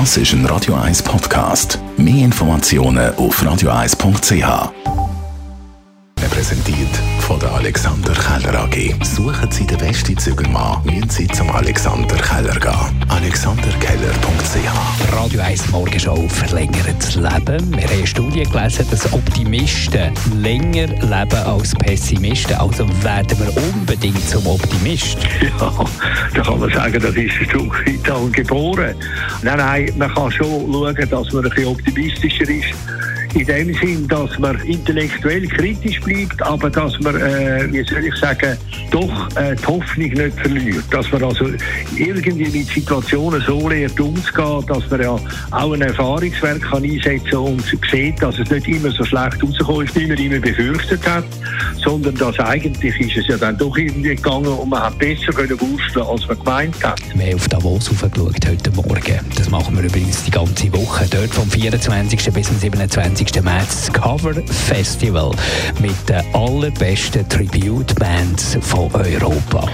Das ist ein Radio 1 Podcast. Mehr Informationen auf radio1.ch. Präsentiert von der Alexander Keller AG. Suchen Sie den besten Zügelmann, müssen Sie zum Alexander Keller gehen. AlexanderKeller.ch Radio 1 Morgenshow verlängert das Leben. Wir haben eine Studie gelesen, dass Optimisten länger leben als Pessimisten. Also werden wir unbedingt zum Optimist. Ja, da kann man sagen, das ist ein Stück weit geboren. Nein, nein, man kann schon schauen, dass man ein bisschen optimistischer ist in dem Sinn, dass man intellektuell kritisch bleibt, aber dass man, äh, wie soll ich sagen, doch äh, die Hoffnung nicht verliert. Dass man also irgendwie mit Situationen so lernt umzugehen, dass man ja auch ein Erfahrungswerk kann einsetzen und sieht, dass es nicht immer so schlecht rausgekommen ist, wie man immer befürchtet hat, sondern dass eigentlich ist es ja dann doch irgendwie gegangen und man hat besser können wursteln, als man gemeint hat. Wir haben auf Davos geschaut heute Morgen. Das machen wir übrigens die ganze Woche. Dort vom 24. bis zum 27. März das Cover Festival mit den allerbesten Tribute-Bands von Europa.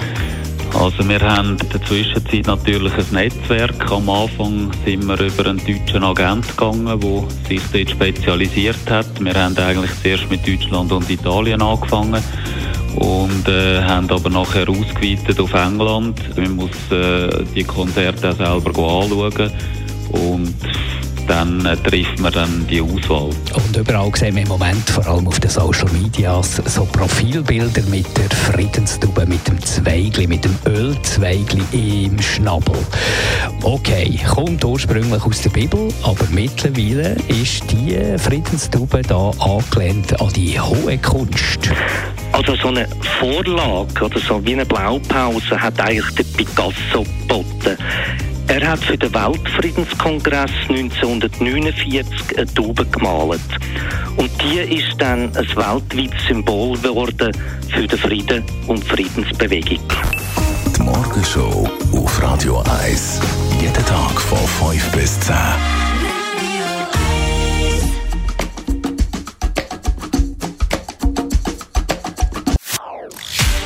Also wir haben in der Zwischenzeit natürlich ein Netzwerk. Am Anfang sind wir über einen deutschen Agent gegangen, der sich dort spezialisiert hat. Wir haben eigentlich zuerst mit Deutschland und Italien angefangen und äh, haben aber nachher ausgeweitet auf England. Man muss äh, die Konzerte auch selber anschauen und dann äh, trifft man dann die Auswahl. Und überall sehen wir im Moment, vor allem auf den Social Medias, so Profilbilder mit der Friedenstube, mit dem Zweigli, mit dem Ölzweigli im Schnabel. Okay, kommt ursprünglich aus der Bibel, aber mittlerweile ist die Friedenstube da angelehnt an die hohe Kunst. Also so eine Vorlage oder so wie eine Blaupause hat eigentlich der Picasso geboten. Er hat für den Weltfriedenskongress 1949 eine Taube gemalt. Und die ist dann ein weltweites Symbol geworden für den Frieden und die Friedensbewegung. Die Morgenshow auf Radio 1. Jeden Tag von 5 bis 10.